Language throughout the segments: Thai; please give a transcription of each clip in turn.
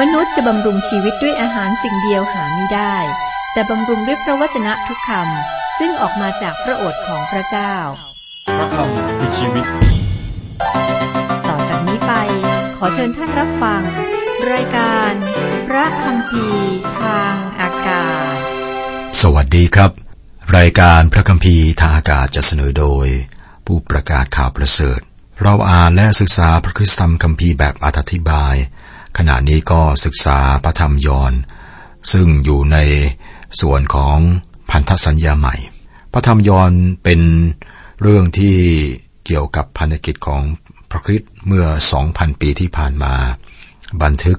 มนุษย์จะบำรุงชีวิตด้วยอาหารสิ่งเดียวหาไม่ได้ แต่บำรุงด้วยพระวจนะทุกคำซึ่งออกมาจากพระโอษฐ์ของพระเจ้า พระคำคือชีวิต ต่อจากนี้ไป ขอเชิญท่านรับฟัง รายการ พระคำพีทางอากาศ สวัสดีครับ รายการพระคัมภีร์ทางอากาศจะเสนอโดย ผู้ประกาศข่าวประเสริฐ เราอ่านและศึกษาพระคุณธรรมคัมภีร์แบบอธิบาย ขณะนี้ก็ศึกษาพระธรรมยอนซึ่งอยู่ในส่วนของพันธสัญญาใหม่ พระธรรมยอนเป็นเรื่องที่เกี่ยวกับพันธกิจของพระคริสต์เมื่อ 2,000 ปีที่ผ่านมา บันทึก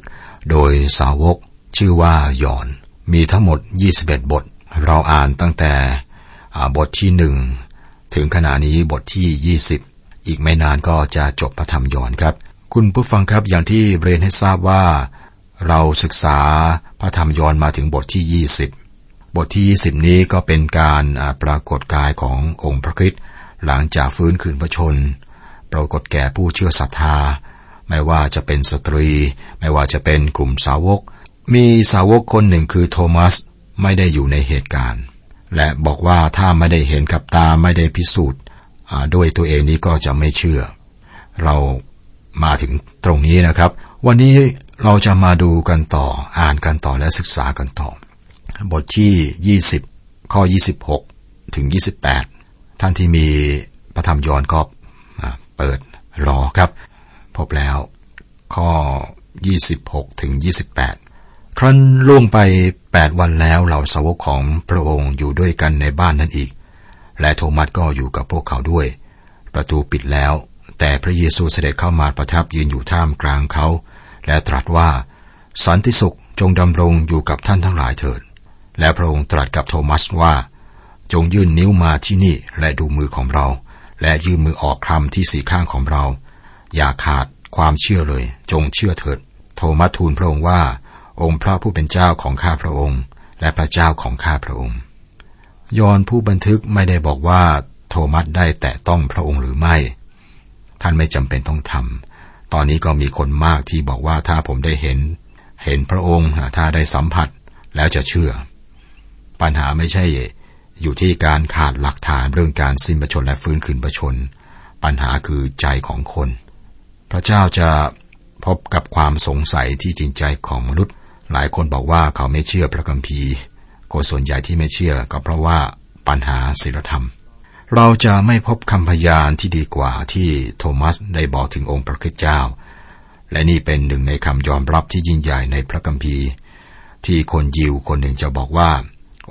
โดยสาวกชื่อว่ายอน มีทั้งหมด 21 บท เราอ่านตั้งแต่บทที่หนึ่งถึงขณะนี้บทที่ 20 อีกไม่นานก็จะจบพระธรรมยอนครับ คุณผู้ฟังครับอย่างที่เรียนให้ทราบว่า เราศึกษาพระธรรมยอห์นมาถึงบทที่ 20 บทที่ 20 นี้ก็เป็นการปรากฏกายขององค์พระคริสต์หลังจากฟื้นคืนพระชน ปรากฏแก่ผู้เชื่อศรัทธา ไม่ว่าจะเป็นสตรี ไม่ว่าจะเป็นกลุ่มสาวก มีสาวกคนหนึ่งคือโทมัสไม่ได้อยู่ในเหตุการณ์ และบอกว่าถ้าไม่ได้เห็นกับตาไม่ได้พิสูจน์ด้วยตัวเองนี้ก็จะไม่เชื่อ เรา มาถึงตรงนี้นะครับ วันนี้เราจะมาดูกันต่ออ่านกันต่อและศึกษากันต่อ บทที่ 20 ข้อ 26 ถึง 28 ท่านที่มีพระธรรมยอห์นก็เปิดรอครับ พบแล้ว ข้อ 26 ถึง 28 ครั้นล่วงไป 8 วันแล้วเหล่าสาวกของพระองค์อยู่ด้วยกันในบ้านนั้นอีก และโทมัสก็อยู่กับพวกเขาด้วย ประตูปิดแล้ว แต่พระเยซูเสด็จเข้ามาประทับยืนอยู่ท่ามกลางเขา และตรัสว่า สันติสุขจงดำรงอยู่กับท่านทั้งหลายเถิด และพระองค์ตรัสกับโทมัสว่า จงยื่นนิ้วมาที่นี่และดูมือของเรา และยื่นมือออกคลำที่สี่ข้างของเรา อย่าขาดความเชื่อเลย จงเชื่อเถิด โทมัสทูลพระองค์ว่า องค์พระผู้เป็นเจ้าของข้าพระองค์ และพระเจ้าของข้าพระองค์ ยอนผู้บันทึกไม่ได้บอกว่า โทมัสได้แตะต้องพระองค์หรือไม่ ท่านไม่จำเป็นต้องทำตอนนี้ก็มีคนมากที่บอกว่าถ้าผมได้เห็น เห็นพระองค์ถ้าได้สัมผัสแล้วจะเชื่อ ปัญหาไม่ใช่อยู่ที่การขาดหลักฐานเรื่องการสิ้นประชนและฟื้นคืนประชน ปัญหาคือใจของคน พระเจ้าจะพบกับความสงสัยที่จริงใจของมนุษย์ หลายคนบอกว่าเขาไม่เชื่อพระคัมภีร์คนส่วนใหญ่ที่ไม่เชื่อก็เพราะว่าปัญหาศีลธรรม เราจะไม่พบคำพยานที่ดีกว่าที่โทมัสได้บอกถึงองค์พระคริสต์เจ้า และนี่เป็นหนึ่งในคำยอมรับที่ยิ่งใหญ่ในพระคัมภีร์ ที่คนยิวคนหนึ่งจะบอกว่า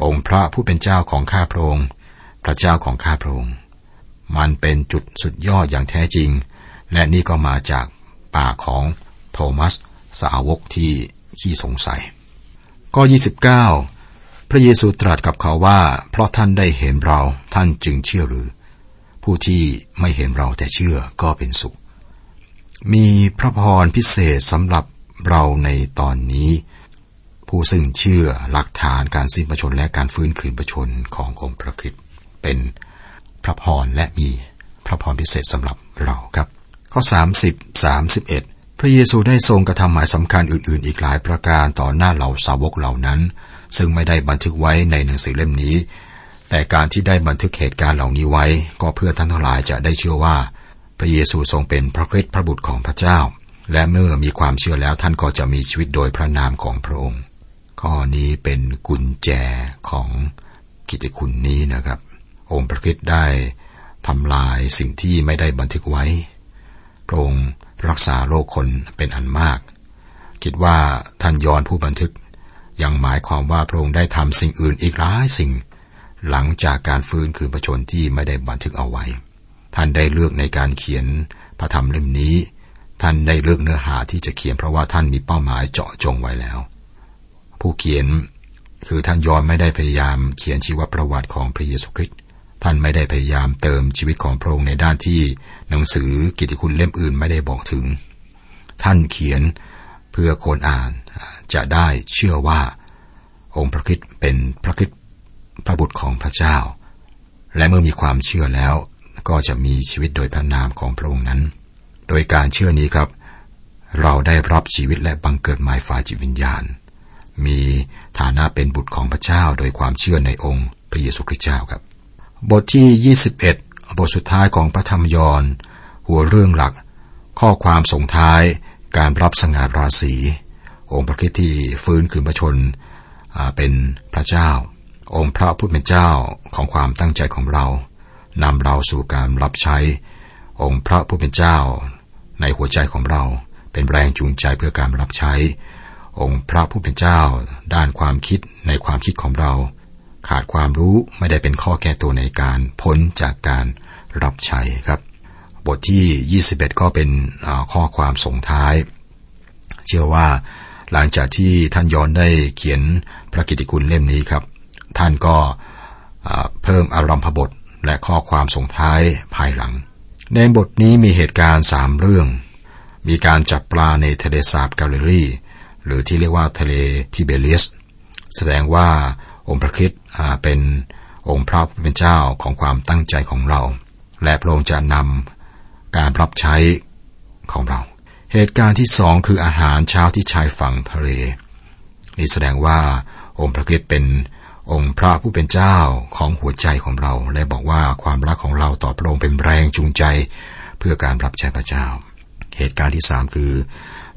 องค์พระผู้เป็นเจ้าของข้าพระองค์ พระเจ้าของข้าพระองค์ มันเป็นจุดสุดยอดอย่างแท้จริง และนี่ก็มาจากปากของโทมัสสาวกที่ขี้สงสัยข้อ29 พระเยซูตรัสกับเขาว่า เพราะท่านได้เห็นเราท่านจึงเชื่อหรือ ผู้ที่ไม่เห็นเราแต่เชื่อก็เป็นสุข มีพระพรพิเศษสำหรับเราในตอนนี้ ผู้ซึ่งเชื่อหลักฐานการสิ้นประชนและการฟื้นคืนประชนขององค์พระคริสต์เป็นพระพรและมีพระพรพิเศษสำหรับเราครับ ข้อ 30 31 พระเยซูได้ทรงกระทำหมายสำคัญอื่น ๆ อีกหลายประการต่อหน้าเหล่าสาวกเหล่านั้น ซึ่งไม่ได้บันทึกไว้ในหนังสือเล่มนี้ แต่การที่ได้บันทึกเหตุการณ์เหล่านี้ไว้ ก็เพื่อท่านทั้งหลายจะได้เชื่อว่า พระเยซูทรงเป็นพระคริสต์พระบุตรของพระเจ้า และเมื่อมีความเชื่อแล้วท่านก็จะมีชีวิตโดยพระนามของพระองค์ ข้อนี้เป็นกุญแจของกิตติคุณนี้นะครับ องค์พระคริสต์ได้ทำลายสิ่งที่ไม่ได้บันทึกไว้ พระองค์รักษาโรคคนเป็นอันมาก คิดว่าท่านยอนผู้บันทึก ยังหมายความว่าพระองค์ได้ทำสิ่งอื่นอีกหลายสิ่ง หลังจากการฟื้นคืนพระชนที่ไม่ได้บันทึกเอาไว้ ท่านได้เลือกในการเขียนพระธรรมเล่มนี้ ท่านได้เลือกเนื้อหาที่จะเขียนเพราะว่าท่านมีเป้าหมายเจาะจงไว้แล้ว ผู้เขียนคือท่านยอนไม่ได้พยายามเขียนชีวประวัติของพระเยซูคริสต์ท่านไม่ได้พยายามเติมชีวิตของพระองค์ในด้านที่หนังสือกิตติคุณเล่มอื่นไม่ได้บอกถึง ท่านเขียน พื่อคนอ่านจะได้เชื่อว่า องค์พระคริสต์เป็นพระคริสต์พระบุตรของพระเจ้า และเมื่อมีความเชื่อแล้วก็จะมีชีวิตโดยพระนามของพระองค์นั้น โดยการเชื่อนี้ครับ เราได้รับชีวิตและบังเกิดหม่ฝ่ายจิตวิญญาณ มีฐานะเป็นบุตรของพระเจ้า โดยความเชื่อในองค์พระเยซูคริสต์เจ้าครับ บทที่ 21 บทสุดท้ายของพระธรรมยอห์นหัวเรื่องหลัก ข้อความส่งท้าย การรับสง่าราศีองค์พระคิดที่ฟื้นคืนพระชนเป็นพระเจ้า องค์พระผู้เป็นเจ้าของความตั้งใจของเรานำเราสู่การรับใช้ องค์พระผู้เป็นเจ้า ในหัวใจของเราเป็นแรงจูงใจเพื่อการรับใช้ องค์พระผู้เป็นเจ้า ด้านความคิดในความคิดของเรา ขาดความรู้ไม่ได้เป็นข้อแก้ตัวในการพ้นจากการรับใช้ครับ บทที่ 21 ก็เป็นข้อความส่งท้าย เชื่อว่าหลังจากที่ท่านย้อนได้เขียนพระกิติคุณเล่มนี้ครับ ท่านก็เพิ่มอารมพบทและข้อความส่งท้ายภายหลัง ในบทนี้มีเหตุการณ์สามเรื่อง มีการจับปลาในทะเลสาบกาลิลีหรือที่เรียกว่าทะเลทิเบเลียสแสดงว่าองค์พระคิดเป็นองค์พระผู้เป็นเจ้าของความตั้งใจของเรา และพระองค์จะนำ การรับใช้ของเรา เหตุการณ์ที่สองคืออาหารเช้าที่ชายฝั่งทะเล นี่แสดงว่าองค์พระคิดเป็นองค์พระผู้เป็นเจ้าของหัวใจของเรา และบอกว่าความรักของเราต่อพระองค์เป็นแรงจูงใจ เพื่อการรับใช้พระเจ้า เหตุการณ์ที่สามคือ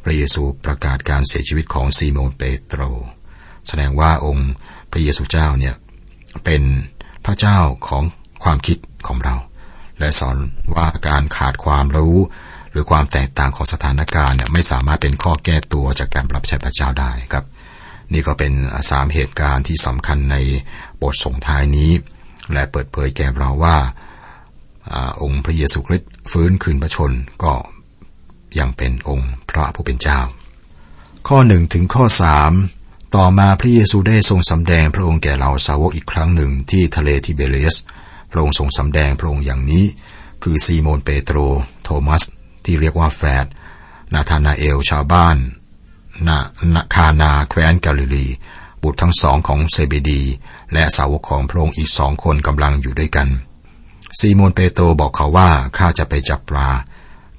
พระเยซูประกาศการเสียชีวิตของซีโมนเปโตร แสดงว่าองค์พระเยซูเจ้าเนี่ยเป็นพระเจ้าของความคิดของเรา และสอนว่าการขาดความรู้ หรือความแตกต่างของสถานการณ์เนี่ยไม่สามารถเป็นข้อแก้ตัวจากการรับใช้พระเจ้าได้ครับ นี่ก็เป็นสามเหตุการณ์ที่สำคัญในบทส่งท้ายนี้ และเปิดเผยแก่เราว่าอองค์พระเยซูคริสต์ฟื้นคืนพระชนก็ยังเป็นองค์พระผู้เป็นเจ้า ข้อหนึ่งถึงข้อสามต่อมาพระเยซูได้ทรงสำแดงพระองค์แก่เราสาวกอีกครั้งหนึ่งที่ทะเลทิเบเรส พระองค์ทรงสำแดงพระองค์อย่างนี้ คือซีโมนเปโตร โทมัส ที่เรียกว่าแฟดนาธานาเอลชาวบ้านนานาคานาแคว้นกาลิลี บุตรทั้งสองของเซเบดี และสาวกของพระองค์อีกสองคนกำลังอยู่ด้วยกัน ซีโมนเปโตรบอกเขาว่าข้าจะไปจับปลา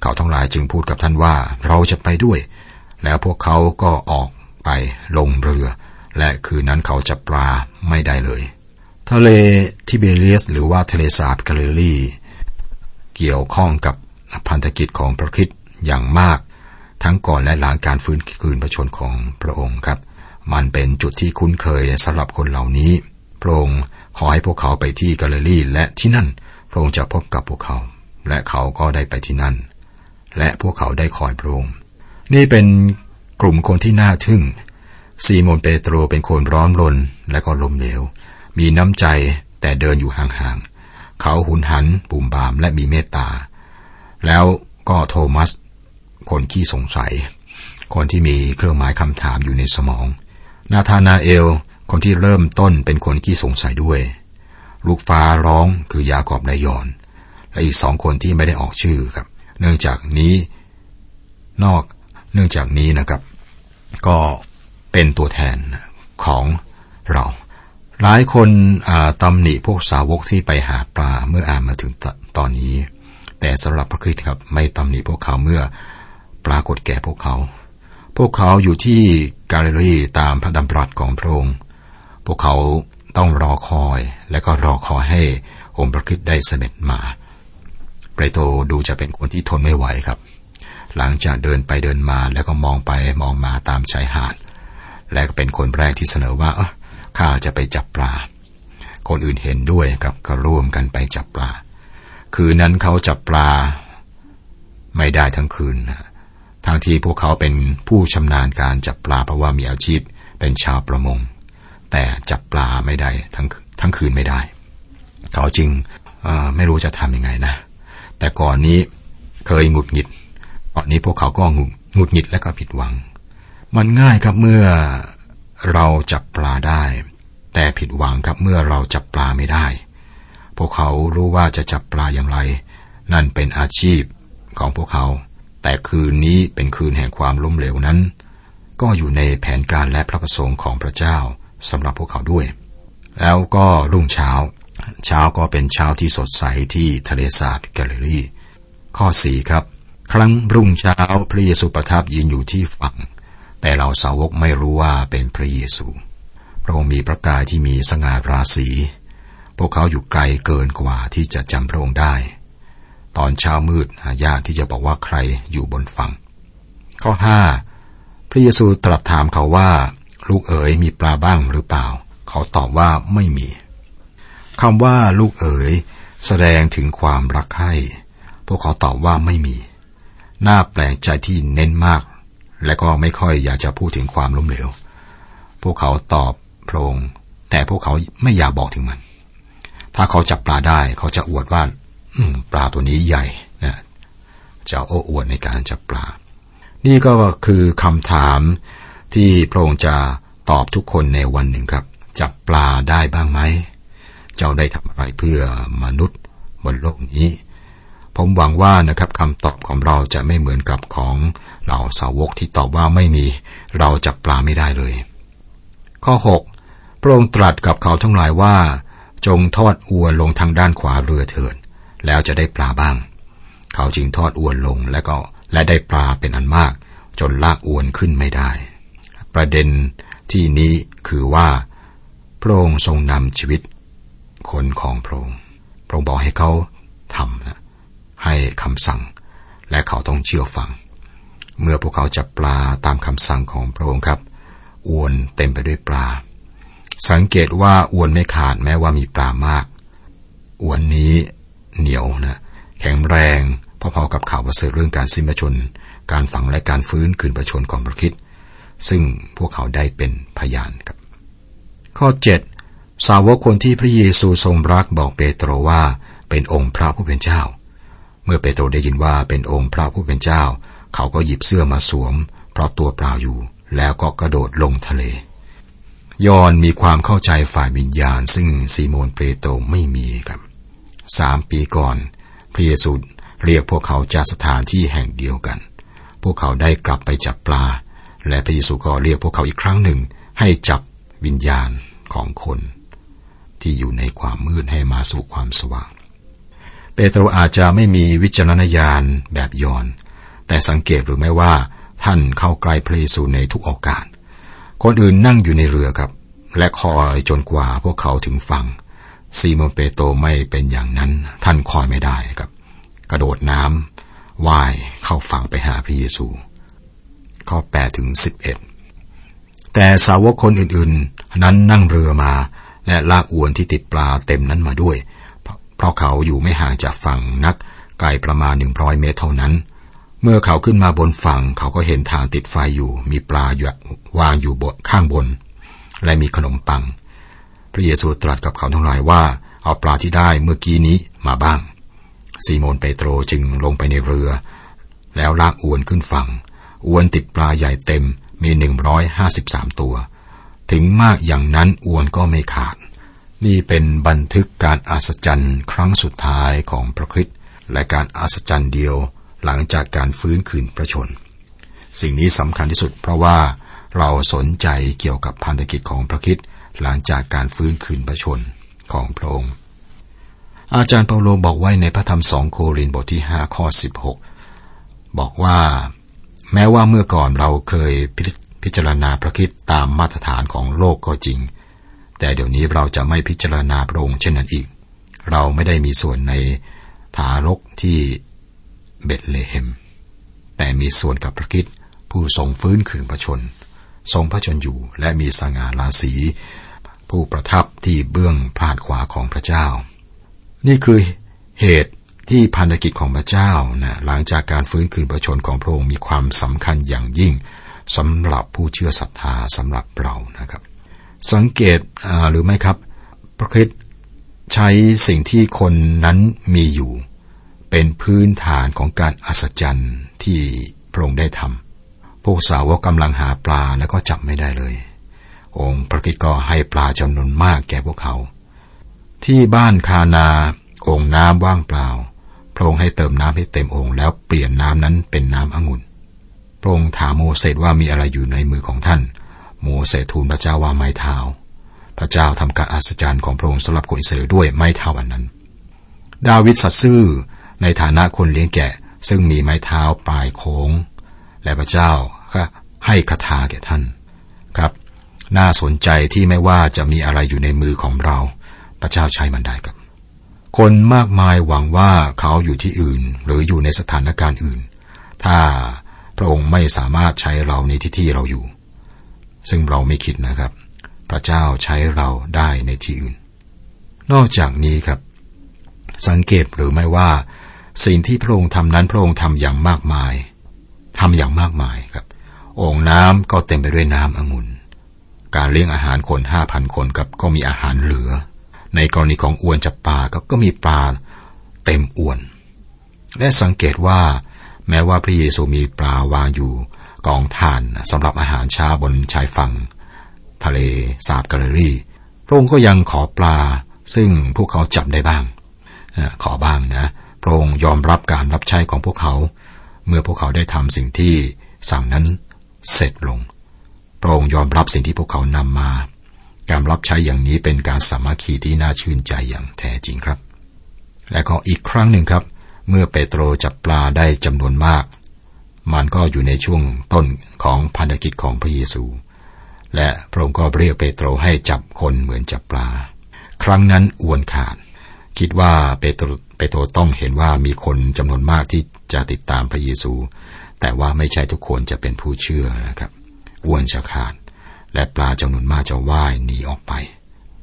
เขาทั้งหลายจึงพูดกับท่านว่าเราจะไปด้วย แล้วพวกเขาก็ออกไปลงเรือ และคืนนั้นเขาจับปลาไม่ได้เลย ทะเลทิเบเลียส หรือว่าทะเลสาบกาลิลีเกี่ยวข้องกับพันธกิจของพระคิดอย่างมาก ทั้งก่อนและหลังการฟื้นคืนพระชนของพระองค์ครับ มันเป็นจุดที่คุ้นเคยสำหรับคนเหล่านี้ พระองค์ขอให้พวกเขาไปที่กาลิลีและที่นั่น พระองค์จะพบกับพวกเขา และเขาก็ได้ไปที่นั่น และพวกเขาได้คอยพระองค์นี่เป็นกลุ่มคนที่น่าทึ่งซีโมนเปโตรเป็นคนร้อนรนและก็ลมเหลว มีน้ำใจแต่เดินอยู่ห่างๆ เขาหุนหันปุ่มบามและมีเมตตา แล้วก็โทมัส คนขี้สงสัย คนที่มีเครื่องหมายคำถามอยู่ในสมอง นาธานาเอล คนที่เริ่มต้นเป็นคนขี้สงสัยด้วย ลูกฟ้าร้องคือยากอบและยอน และอีกสองคนที่ไม่ได้ออกชื่อครับ เนื่องจากนี้นอกเนื่องจากนี้นะครับ ก็เป็นตัวแทนของเรา หลายคนตำหนิพวกสาวกที่ไปหาปลาเมื่ออ่านมาถึงตอนนี้ แต่สำหรับพระคริสต์ครับไม่ตำหนิพวกเขาเมื่อปรากฏแก่พวกเขา พวกเขาอยู่ที่กาลิลีตามพระดำรัสของพระองค์ พวกเขาต้องรอคอยและก็รอคอยให้องค์พระคิดได้เสด็จมาเปโตรดูจะเป็นคนที่ทนไม่ไหวครับ หลังจากเดินไปเดินมาแล้วก็มองไปมองมาตามชายหาด และก็เป็นคนแรกที่เสนอว่า ข้าจะไปจับปลา คนอื่นเห็นด้วยครับก็ร่วมกันไปจับปลา คืนนั้นเขาจับปลาไม่ได้ทั้งคืนนะทางที่พวกเขาเป็นผู้ชำนาญการจับปลาเพราะว่ามีอาชีพเป็นชาวประมง แต่จับปลาไม่ได้ทั้งทั้งคืนไม่ได้ เขาจึงไม่รู้จะทำยังไงนะ แต่ก่อนนี้เคยหงุดหงิดตอนนี้พวกเขาก็หงุดหงิดและก็ผิดหวัง มันง่ายครับเมื่อเราจับปลาได้ หวังครับเมื่อเราจับปลาไม่ได้ พวกเขารู้ว่าจะจับปลาอย่างไร นั่นเป็นอาชีพของพวกเขา แต่คืนนี้เป็นคืนแห่งความล้มเหลวนั้น ก็อยู่ในแผนการและพระประสงค์ของพระเจ้าสำหรับพวกเขาด้วย แล้วก็รุ่งเช้า เช้าก็เป็นเช้าที่สดใสที่ทะเลสาบแกลเลรีข้อสี่ครับ ครั้งรุ่งเช้าพระเยซูประทับยืนอยู่ที่ฝั่ง แต่เราสาวกไม่รู้ว่าเป็นพระเยซู พระองค์มีพระกายที่มีสง่าราศี พวกเขาอยู่ไกลเกินกว่าที่จะจำพระองค์ได้ ตอนเช้ามืดหายากที่จะบอกว่าใครอยู่บนฝั่ง ข้อห้าพระเยซูตรัสถามเขาว่า ลูกเอ๋ยมีปลาบ้างหรือเปล่า เขาตอบว่าไม่มีคำว่าลูกเอ๋ยแสดงถึงความรักใคร่พวกเขาตอบว่าไม่มี น่าแปลกใจที่เน้นมาก และก็ไม่ค่อยอยากจะพูดถึงความล้มเหลว พวกเขาตอบ พรง แต่พวกเขาไม่อยากบอกถึงมัน ถ้าเขาจับปลาได้เขาจะอวดว่าปลาตัวนี้ใหญ่นะจะโอ้อวดในการจับปลา นี่ก็คือคำถามที่พระองค์จะตอบทุกคนในวันหนึ่งครับ จับปลาได้บ้างไหม เจ้าได้ทำอะไรเพื่อมนุษย์บนโลกนี้ ผมหวังว่านะครับคำตอบของเราจะไม่เหมือนกับของเหล่าสาวกที่ตอบว่าไม่มี เราจับปลาไม่ได้เลย ข้อ 6 พระองค์ตรัสกับเขาทั้งหลายว่า จงทอดอวนลงทางด้านขวาเรือเถิดแล้วจะได้ปลาบ้าง เขาจึงทอดอวนลงและก็และได้ปลาเป็นอันมาก จนลากอวนขึ้นไม่ได้ ประเด็นที่นี้คือว่า พระองค์ทรงนำชีวิต คนของพระองค์พระองค์บอกให้เขาทำนะให้คำสั่ง และเขาต้องเชื่อฟัง เมื่อพวกเขาจับปลาตามคำสั่งของพระองค์ครับ อวนเต็มไปด้วยปลา สังเกตว่าอวนไม่ขาดแม้ว่ามีปลามาก อวนนี้เหนียวนะแข็งแรงพอๆกับข่าวประเสริฐเรื่องการสิ้นพระชน การฝังและการฟื้นคืนประชนของพระคิดซึ่งพวกเขาได้เป็นพยานครับ ข้อ 7 สาวกคนที่พระเยซูทรงรักบอกเปโตรว่าเป็นองค์พระผู้เป็นเจ้า เมื่อเปโตรได้ยินว่าเป็นองค์พระผู้เป็นเจ้า เขาก็หยิบเสื้อมาสวม เพราะตัวเปล่าอยู่ แล้วก็กระโดดลงทะเล ยอนมีความเข้าใจฝ่ายวิญญาณ ซึ่งซีโมนเปโตรไม่มีครับสามปีก่อน พระเยซูเรียกพวกเขาจากสถานที่แห่งเดียวกัน พวกเขาได้กลับไปจับปลา และพระเยซูก็เรียกพวกเขาอีกครั้งหนึ่ง ให้จับวิญญาณของคน ที่อยู่ในความมืดให้มาสู่ความสว่าง เปโตรอาจจะไม่มีวิจารณญาณแบบยอน แต่สังเกตหรือไม่ว่าท่านเข้าใกล้พระเยซูในทุกโอกาส คนอื่นนั่งอยู่ในเรือครับ และคอยจนกว่าพวกเขาถึงฝั่งซีโมนเปโตรไม่เป็นอย่างนั้น ท่านคอยไม่ได้ครับ กระโดดน้ำว่ายเข้าฝั่งไปหาพระเยซู ข้อ8ถึง11 แต่สาวกคนอื่นๆ นั้นนั่งเรือมา และลากอวนที่ติดปลาเต็มนั้นมาด้วย เพราะเขาอยู่ไม่ห่างจากฝั่งนักไกลประมาณหนึ่งร้อยเมตรเท่านั้น เมื่อเขาขึ้นมาบนฝั่ง เขาก็เห็นทางติดไฟอยู่ มีปลาอยู่วางอยู่บนข้างบน และมีขนมปัง พระเยซูตรัสกับเขาทั้งหลายว่า เอาปลาที่ได้เมื่อกี้นี้มาบ้าง ซีโมนเปโตรจึงลงไปในเรือ แล้วลากอวนขึ้นฝั่ง อวนติดปลาใหญ่เต็มมีหนึ่งร้อยห้าสิบสามตัว ถึงมากอย่างนั้นอวนก็ไม่ขาด นี่เป็นบันทึกการอัศจรรย์ครั้งสุดท้ายของพระคริสต์และการอัศจรรย์เดียว หลังจากการฟื้นคืนพระชน สิ่งนี้สำคัญที่สุดเพราะว่าเราสนใจเกี่ยวกับพันธกิจของพระคิดหลังจากการฟื้นคืนพระชนของพระองค์ อาจารย์เปาโลบอกไว้ในพระธรรมสองโครินบทที่ห้าข้อสิบหกบอกว่า แม้ว่าเมื่อก่อนเราเคยพิจารณาพระคิดตามมาตรฐานของโลกก็จริง แต่เดี๋ยวนี้เราจะไม่พิจารณาพระองค์เช่นนั้นอีก เราไม่ได้มีส่วนในทารกที่ เบตเลเฮม แต่มีส่วนกับพระคิดผู้ทรงฟื้นคืนพระชน ทรงพระชนอยู่และมีสง่าราศีผู้ประทับที่เบื้องพาดขวาของพระเจ้า นี่คือเหตุที่พันธกิจของพระเจ้านะหลังจากการฟื้นคืนพระชนของพระองค์มีความสำคัญอย่างยิ่งสำหรับผู้เชื่อศรัทธาสำหรับเรานะครับ สังเกตหรือไม่ครับ พระคิดใช้สิ่งที่คนนั้นมีอยู่ เป็นพื้นฐานของการอัศจรรย์ที่พระองค์ได้ทำพวกสาวกกำลังหาปลาแล้วก็จับไม่ได้เลย องค์พระคิดก็ให้ปลาจำนวนมากแก่พวกเขา ที่บ้านคานา องค์น้ำว่างเปล่า พระองค์ให้เติมน้ำให้เต็มองค์แล้วเปลี่ยนน้ำนั้นเป็นน้ำองุ่นพระองค์ถามโมเสสว่ามีอะไรอยู่ในมือของท่าน โมเสสทูลพระเจ้าว่าไม้เท้า พระเจ้าทำการอัศจรรย์ของพระองค์สำหรับคนอิสราเอลด้วยไม้เท้าอันนั้น ดาวิดสัตซ์ซื่อ ในฐานะคนเลี้ยงแกะ ซึ่งมีไม้เท้าปลายโค้ง และพระเจ้าก็ให้คาถาแก่ท่านครับ น่าสนใจที่ไม่ว่าจะมีอะไรอยู่ในมือของเรา พระเจ้าใช้มันได้ครับ คนมากมายหวังว่าเขาอยู่ที่อื่น หรืออยู่ในสถานการณ์อื่น ถ้าพระองค์ไม่สามารถใช้เราในที่ที่เราอยู่ ซึ่งเราไม่คิดนะครับ พระเจ้าใช้เราได้ในที่อื่น นอกจากนี้ครับ สังเกตหรือไม่ว่า สิ่งที่พระองค์ทำนั้นพระองค์ทำอย่างมากมายทำอย่างมากมายครับโอ่งน้ำก็เต็มไปด้วยน้ำองุ่น การเลี้ยงอาหารคนห้าพันคนกับก็มีอาหารเหลือ ในกรณีของอวนจับปลาก็ก็มีปลาเต็มอวน และสังเกตว่า แม้ว่าพระเยซูมีปลาวางอยู่กองทานสำหรับอาหารเช้าบนชายฝั่ง ทะเลสาบกาลรีพระองค์ก็ยังขอปลาซึ่งพวกเขาจับได้บ้าง ขอบ้างนะ พระองค์ยอมรับการรับใช้ของพวกเขา เมื่อพวกเขาได้ทำสิ่งที่สั่งนั้นเสร็จลง พระองค์ยอมรับสิ่งที่พวกเขานำมา การรับใช้อย่างนี้เป็นการสามัคคีที่น่าชื่นใจอย่างแท้จริงครับ และก็อีกครั้งหนึ่งครับ เมื่อเปโตรจับปลาได้จำนวนมาก มันก็อยู่ในช่วงต้นของพันธกิจของพระเยซู และพระองค์ก็เรียกเปโตรให้จับคนเหมือนจับปลา ครั้งนั้นอวนขาด คิดว่าเปโตร ปโตรต้องเห็นว่ามีคนจำนวนมากที่จะติดตามพระเยซู แต่ว่าไม่ใช่ทุกคนจะเป็นผู้เชื่อนะครับอวนจะขาด และปลาจำนวนมากจะว่ายหนีออกไป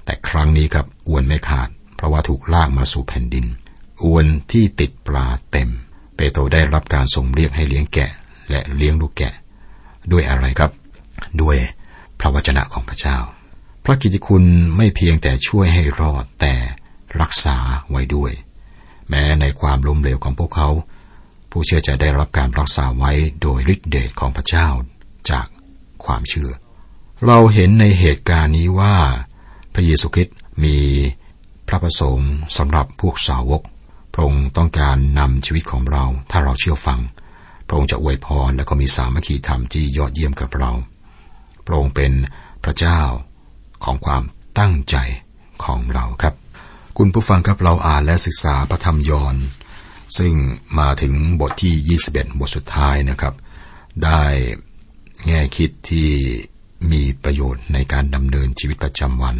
แต่ครั้งนี้ครับอวนไม่ขาด เพราะว่าถูกลากมาสู่แผ่นดินอวนที่ติดปลาเต็ม เปโตรได้รับการส่งเรียกให้เลี้ยงแกะ และเลี้ยงลูกแกะ ด้วยอะไรครับ ด้วยพระวจนะของพระเจ้า พระกิติคุณไม่เพียงแต่ช่วยให้รอดแต่รักษาไว้ด้วย แม้ในความล้มเหลวของพวกเขา ผู้เชื่อจะได้รับการรักษาไว้โดยฤทธิเดชของพระเจ้าจากความเชื่อ เราเห็นในเหตุการณ์นี้ว่า พระเยซูคริสต์มีพระประสงค์สำหรับพวกสาวก พระองค์ต้องการนำชีวิตของเราถ้าเราเชื่อฟัง พระองค์จะอวยพรและก็มีสามัคคีธรรมที่ยอดเยี่ยมกับเรา พระองค์เป็นพระเจ้าของความตั้งใจของเราครับ คุณผู้ฟังครับเราอ่านและศึกษาพระธรรมยอห์นซึ่งมาถึงบทที่ 21 บทสุดท้ายนะครับ ได้แง่คิดที่มีประโยชน์ในการดำเนินชีวิตประจำวัน